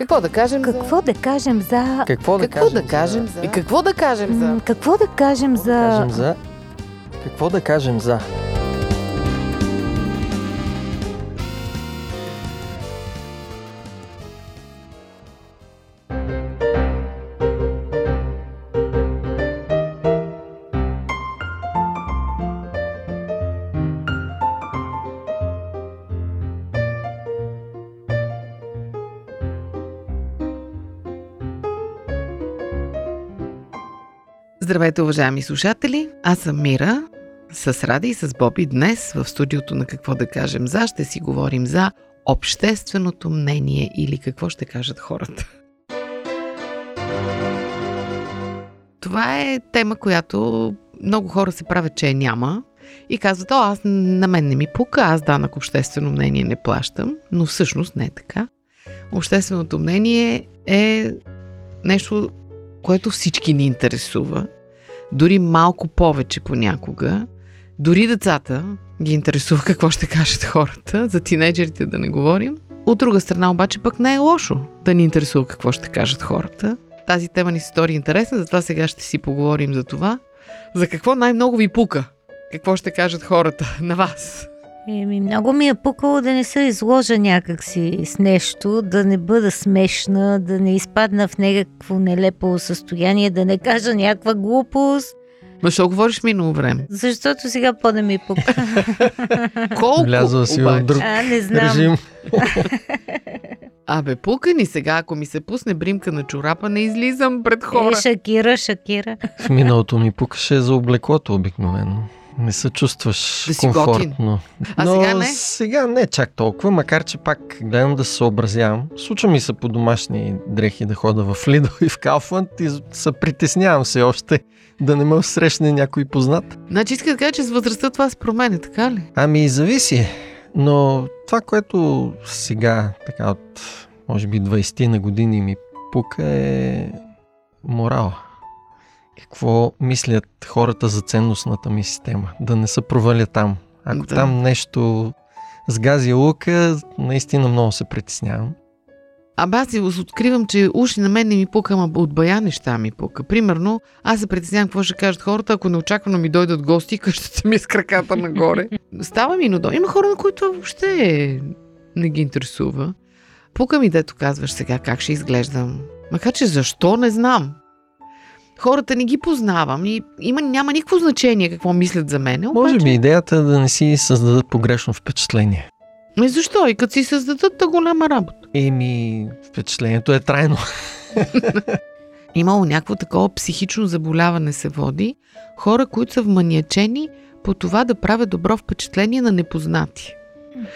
Какво да кажем Какво за... да кажем за... Какво да Какво да кажем кажем за... И какво да кажем за... Какво да кажем Какво да за... кажем за... Какво да кажем за... Здравейте, уважаеми слушатели! Аз съм Мира. С Ради и с Боби днес в студиото на Какво да кажем за ще си говорим за общественото мнение или какво ще кажат хората. Това е тема, която много хора се правят, че я няма и казват, о, аз на мен не ми пука, аз данък обществено мнение не плащам, но всъщност не е така. Общественото мнение е нещо, което всички ни интересува, дори малко повече понякога. Дори децата ги интересува какво ще кажат хората, за тинейджерите да не говорим. От друга страна обаче пък не е лошо да ни интересува какво ще кажат хората. Тази тема ни се стори интересна, затова сега ще си поговорим за това. За какво най-много ви пука? Какво ще кажат хората на вас? Еми, много ми е пукало да не се изложа някакси с нещо, да не бъда смешна, да не изпадна в някакво нелепо състояние, да не кажа някаква глупост, Ма що говориш минало време? защото сега по да ми пука. Колко Влязла си в друг А, не знам. режим. Абе, пука ни сега, ако ми се пусне бримка на чорапа, не излизам пред хора. Е, Шакира, Шакира. В миналото ми пукаше за облеклото обикновено. Не се чувстваш Да си комфортно. А Но сега не? сега не чак толкова, макар че пак гледам да се съобразявам. Случва ми се по домашни дрехи да хода в Лидо и в Кауфланд и се притеснявам се още да не ме срещне някой познат. Значи иска да кажа, че с възрастта това се променя, така ли? Ами, зависи. Но това, което сега, така от, може би, 20 на години ми пука е морала. Какво мислят хората за ценностната ми система? Да не се проваля там. Ако Да. там нещо сгази лука, наистина много се притеснявам. Абе аз откривам, че уши на мен не ми пука, ама от бая неща ми пука. Примерно, аз се притеснявам какво ще кажат хората, ако неочаквано ми дойдат гости и къщата ми е с краката нагоре. Става ми надолу. Има хора, на които въобще не ги интересува. Пука ми, дето казваш сега как ще изглеждам. Макар, че защо, не знам. Хората не ги познавам и има, няма никакво значение какво мислят за мен. Може би идеята е да не си създадат погрешно впечатление. Ами защо? И като си създадат та голяма работа. Еми, впечатлението е трайно. Имало някакво такова психично заболяване се води. Хора, които са вманиачени по това да правят добро впечатление на непознати.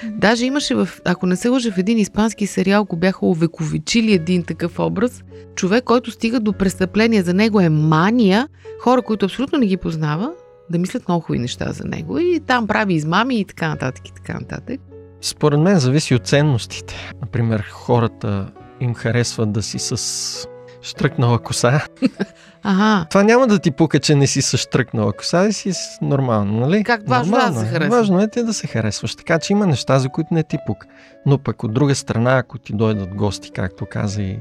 Даже имаше, в, ако не се лъжа, в един испански сериал, го бяха увековечили един такъв образ. Човек, който стига до престъпление, за него е мания. Хора, които абсолютно не ги познава, да мислят много хубави неща за него. И там прави измами и така нататък и така нататък. Според мен зависи от ценностите. Например, хората им харесват да си с штръкнала коса. Ага, Това няма да ти пука, че не си с штръкнала коса, и си с нормално, нали? Как важно е да Нормално се е. харесва. Важно е ти да се харесваш. Така че има неща, за които не ти пука. Но пък от друга страна, ако ти дойдат гости, както каза и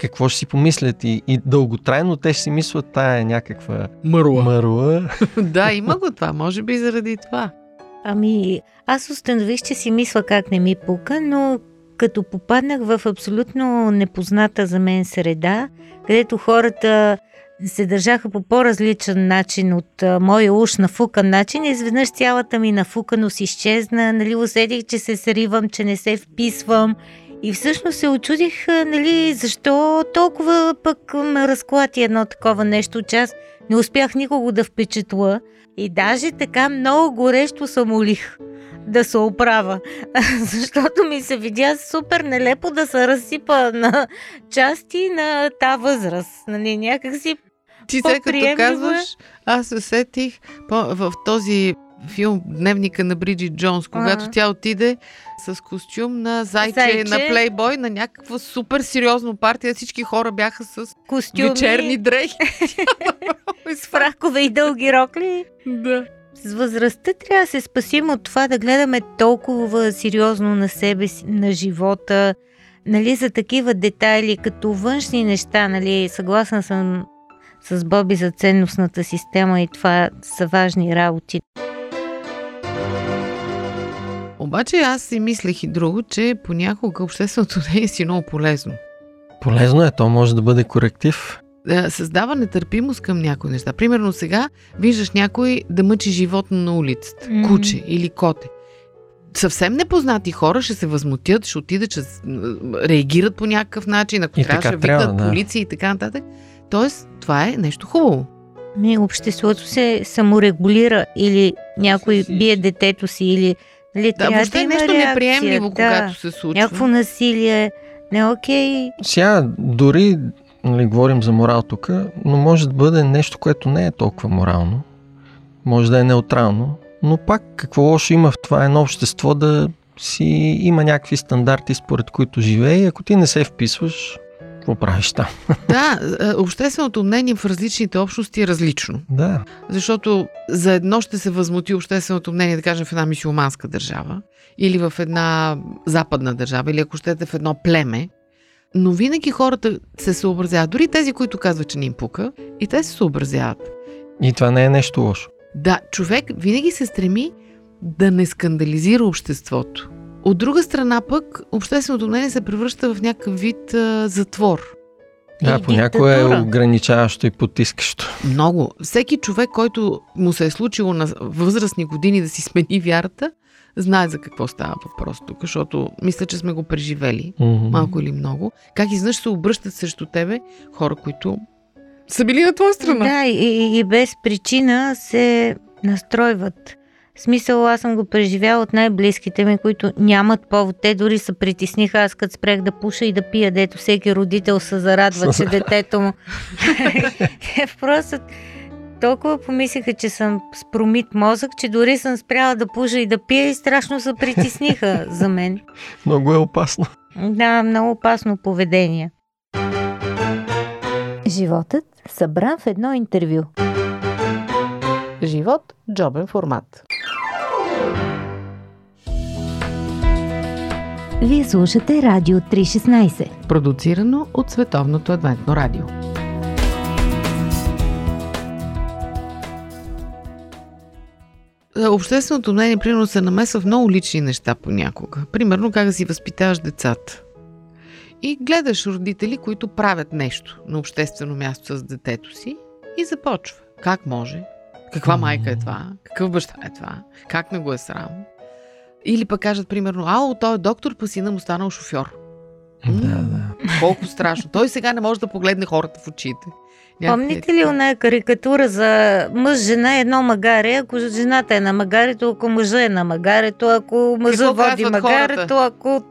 какво ще си помислят и, и дълготрайно те ще си мислят, тая е някаква мърла. мърла. да, има го това. Може би заради това. Ами, аз установих, че си мисля как не ми пука, но като попаднах в абсолютно непозната за мен среда, където хората се държаха по по-различен начин от а, моя уж нафукан начин, изведнъж цялата ми нафуканост изчезна, нали, усетих, че се сривам, че не се вписвам. И всъщност се очудих, нали, защо толкова пък ме разклати едно такова нещо, че аз не успях никого да впечатла и даже така много горещо се молих да се оправя, защото ми се видя супер нелепо да се разсипа на части на та възраст. Нали, някакси Ти сега като е. казваш, аз се сетих по- в този филм Дневника на Бриджит Джонс, когато Ага. тя отиде с костюм на зайче, Зайче. на плейбой, на някаква супер сериозно партия. Всички хора бяха с костюми, вечерни дрехи. с фракове и дълги рокли. да. С възрастта трябва да се спасим от това да гледаме толкова сериозно на себе си, на живота, нали, за такива детайли, като външни неща, нали, съгласна съм с Боби за ценностната система и това са важни работи. Обаче аз си мислех и друго, че понякога общественото не е си много полезно. Полезно е, то може да бъде коректив. Да създава нетърпимост към някои неща. Примерно сега виждаш някой да мъчи животно на улицата, Мгм. куче или коте. Съвсем непознати хора ще се възмутят, ще отидат, ще реагират по някакъв начин, ако И трябва, ще викнат да. полиция и така нататък. Тоест, това е нещо хубаво. Ми, обществото се саморегулира или някой бие детето си или нали, Да, въобще да нещо реакция, неприемливо, да. когато се случва. Някакво насилие. Не, окей. Сега, дори, нали, говорим за морал тук, но може да бъде нещо, което не е толкова морално. Може да е неутрално. Но пак, какво лошо има в това едно общество да си има някакви стандарти, според които живее и ако ти не се вписваш, какво правиш там? Да, е, общественото мнение в различните общности е различно. Да, Защото за едно ще се възмути общественото мнение, да кажем, в една мисиоманска държава или в една западна държава, или ако щете в едно племе. Но винаги хората се съобразяват. Дори тези, които казват, че не им пука, и те се съобразяват. и това не е нещо лошо. Да, човек винаги се стреми да не скандализира обществото. От друга страна пък, общественото мнение се превръща в някакъв вид а, затвор. Да, понякога е ограничаващо и потискащо. Много. Всеки човек, който му се е случило на възрастни години да си смени вярата, знае за какво става въпрос тук, защото мисля, че сме го преживели, Мгм. малко или много. Как изведнъж се обръщат срещу тебе хора, които са били на твоя страна. Да, и, и, и без причина се настройват. В смисъл, аз съм го преживяла от най-близките ми, които нямат повод. Те дори се притесниха, аз като спрех да пуша и да пия, дето всеки родител се зарадва, че детето му. Те Просто толкова помислиха, че съм с промит мозък, че дори съм спряла да пуша и да пия и страшно се притесниха за мен. Много е опасно. Да, много опасно поведение. Животът събран в едно интервю. Живот, джобен формат. Вие слушате Радио 316. Продуцирано от Световното адвентно радио. Общественото мнение, примерно, се намесва в много лични неща понякога. Примерно, как да си възпитаваш децата. И гледаш родители, които правят нещо на обществено място с детето си и започва. Как може? Каква майка е това? Какъв баща е това? Как не го е срам? Или пък кажат, примерно, ао, той е доктор, па сина му станал шофьор. Да, да. Колко страшно. Той сега не може да погледне хората в очите. Някакви- Помните ли оная карикатура за мъж, жена и едно магаре? Ако жената е на магарето, ако мъжа е на магарето, ако мъжа Какво води магарето, хората? ако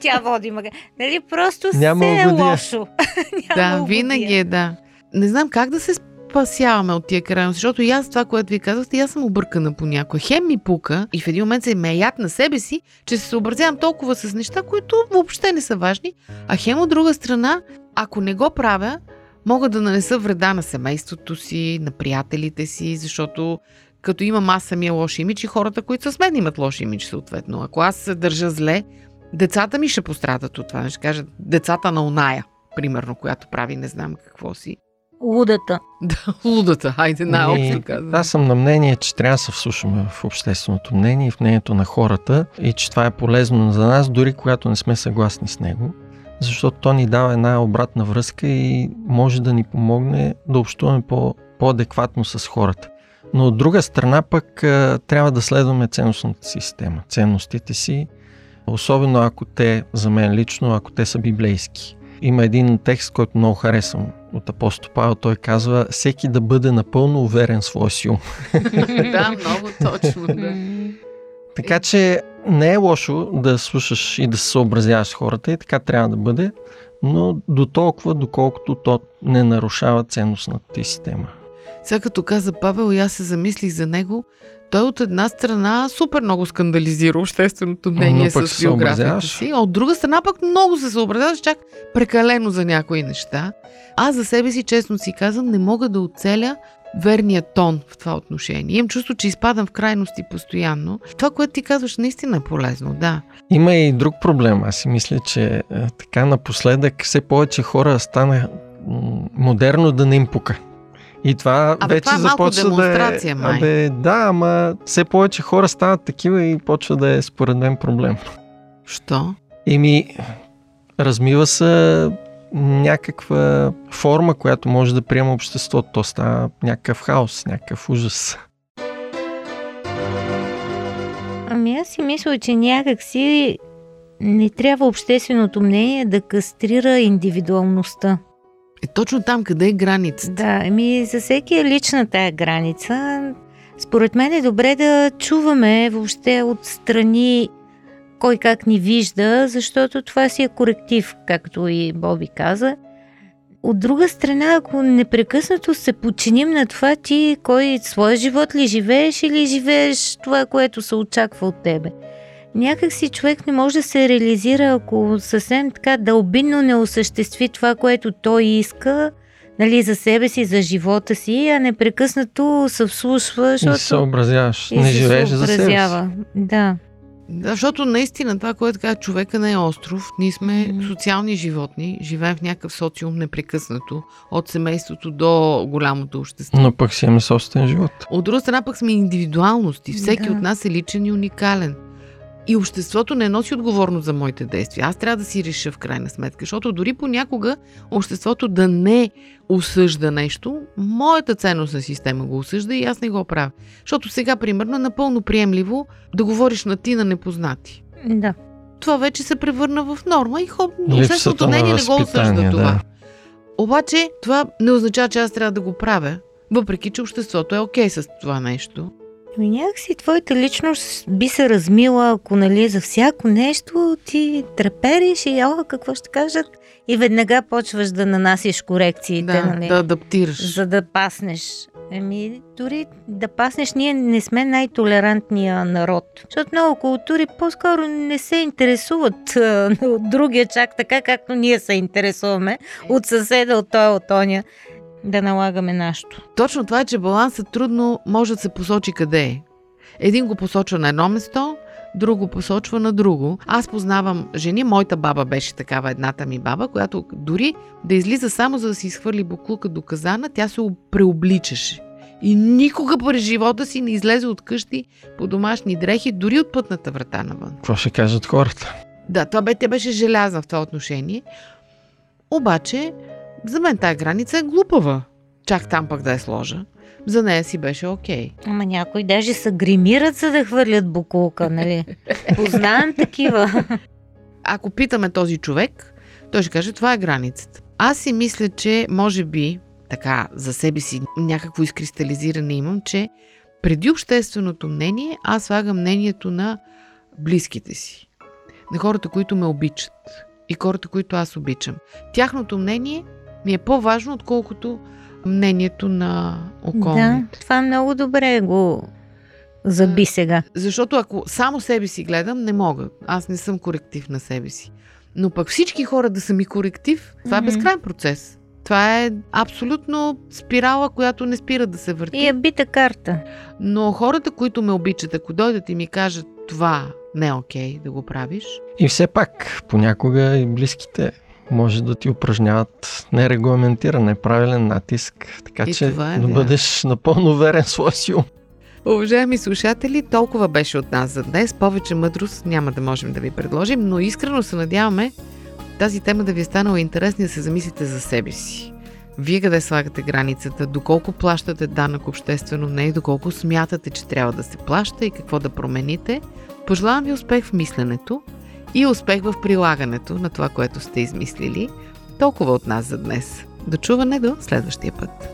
тя води магарето. Нали, просто Няма все е угодия. лошо. Да, Няма винаги угодия. е, да. Не знам как да се спасяваме от тия крайности, защото и аз това, което ви казахте, и аз съм объркана по някой. Хем ми пука и в един момент се ме яд на себе си, че се съобразявам толкова с неща, които въобще не са важни. А хем от друга страна, ако не го правя, мога да нанеса вреда на семейството си, на приятелите си, защото като имам аз самия лош имидж и хората, които са с мен имат лош имидж съответно. Ако аз се държа зле, децата ми ще пострадат от това. Ще кажат децата на оная, примерно, която прави не знам какво си. Лудата. Да, лудата, хайде, най-общо Ами, казвам. Аз съм на мнение, че трябва да се вслушаме в общественото мнение и в мнението на хората и че това е полезно за нас, дори когато не сме съгласни с него, защото то ни дава една обратна връзка и може да ни помогне да общуваме по, по-адекватно с хората. Но от друга страна пък трябва да следваме ценностната си система, ценностите си, особено ако те, за мен лично, ако те са библейски. Има един текст, който много харесвам от апостол Павел. Той казва, всеки да бъде напълно уверен в своя си ум. да, много точно, да. Така че не е лошо да слушаш и да се съобразяваш с хората и така трябва да бъде, но до толкова, доколкото то не нарушава ценностната ти система. Сега като каза Павел и аз се замислих за него, той от една страна супер много скандализира общественото мнение Но с биографията си, а от друга страна пък много се съобразяваш чак прекалено за някои неща. Аз за себе си, честно си казвам, не мога да оцеля верния тон в това отношение. Имам чувство, че изпадам в крайности постоянно. Това, което ти казваш, наистина е полезно, да. Има и друг проблем. Аз си мисля, че е, така напоследък все повече хора стана модерно да не им пука. И това Абе, вече това е малко започва да е... май. Абе, да, ама все повече хора стават такива и почва да е според мен проблем. Що? Еми, размива се някаква форма, която може да приема обществото. То става някакъв хаос, някакъв ужас. Ами аз си мисля, че някак си не трябва общественото мнение да кастрира индивидуалността. Е точно там, къде е границата. Да, ами за всеки е лична тая граница. Според мен е добре да чуваме въобще отстрани кой как ни вижда, защото това си е коректив, както и Боби каза. От друга страна, ако непрекъснато се подчиним на това ти кой своя живот ли живееш или живееш това, което се очаква от тебе. Някак си човек не може да се реализира, ако съвсем така дълбинно не осъществи това, което той иска, нали, за себе си, за живота си, а непрекъснато се вслушва, И защото... се съобразяваш. и Не се живееш за себе си. Да. Да, защото наистина това, което казва човека не е остров. Ние сме Мгм. социални животни, живеем в някакъв социум непрекъснато, от семейството до голямото общество. Но пък си имаме собствен живот. От друга страна пък сме индивидуалности. Всеки Да. от нас е личен и уникален. И обществото не носи отговорност за моите действия. Аз трябва да си реша в крайна сметка, защото дори понякога обществото да не осъжда нещо, моята ценностна система го осъжда и аз не го правя. Защото сега, примерно, е напълно приемливо да говориш на ти на непознати. Да. Това вече се превърна в норма и хоп, общественото мнение не го осъжда възпитание, това. да. Обаче това не означава, че аз трябва да го правя, въпреки че обществото е окей с това нещо. Ами някакси твоята личност би се размила, ако нали за всяко нещо ти трепериш и о, какво ще кажат и веднага почваш да нанасиш корекциите, Да, нали, да адаптираш. за да паснеш. Еми, дори да паснеш, ние не сме най-толерантния народ. Защото много култури по-скоро не се интересуват а, от другия чак така, както ние се интересуваме от съседа, от той, от оня, да налагаме нашето. Точно това е, че балансът трудно може да се посочи къде е. Един го посочва на едно место, друг го посочва на друго. Аз познавам жени, моята баба беше такава, едната ми баба, която дори да излиза само за да си изхвърли буклука до казана, тя се преобличаше. И никога през живота си не излезе от къщи по домашни дрехи, дори от пътната врата навън. Какво ще кажат хората? Да, това бе, тя беше желязна в това отношение. Обаче, за мен тая граница е глупава. Чак там пък да я сложа. За нея си беше окей. Ама някои даже се гримират, за да хвърлят буклука, нали? Познавам такива. Ако питаме този човек, той ще каже, това е границата. Аз си мисля, че може би, така за себе си някакво изкристализиране имам, че преди общественото мнение, аз слагам мнението на близките си. На хората, които ме обичат. И хората, които аз обичам. Тяхното мнение ми е по-важно, отколкото мнението на да, околните. това много добре го заби сега. Защото ако само себе си гледам, не мога. Аз не съм коректив на себе си. Но пък всички хора да са ми коректив, това Мгм. е безкрайен процес. Това е абсолютно спирала, която не спира да се върти. И е бита карта. Но хората, които ме обичат, ако дойдат и ми кажат това не е окей да го правиш, И все пак, понякога и близките може да ти упражняват нерегламентиран, неправилен натиск, така И че това е да бъдеш напълно верен в своя си ум. Уважаеми слушатели, толкова беше от нас за днес. Повече мъдрост няма да можем да ви предложим, но искрено се надяваме тази тема да ви е станала интересна и да се замислите за себе си. Вие къде слагате границата, доколко плащате данък обществено мнение, доколко смятате, че трябва да се плаща и какво да промените. Пожелавам ви успех в мисленето и успех в прилагането на това, което сте измислили. Толкова от нас за днес. До чуване до следващия път.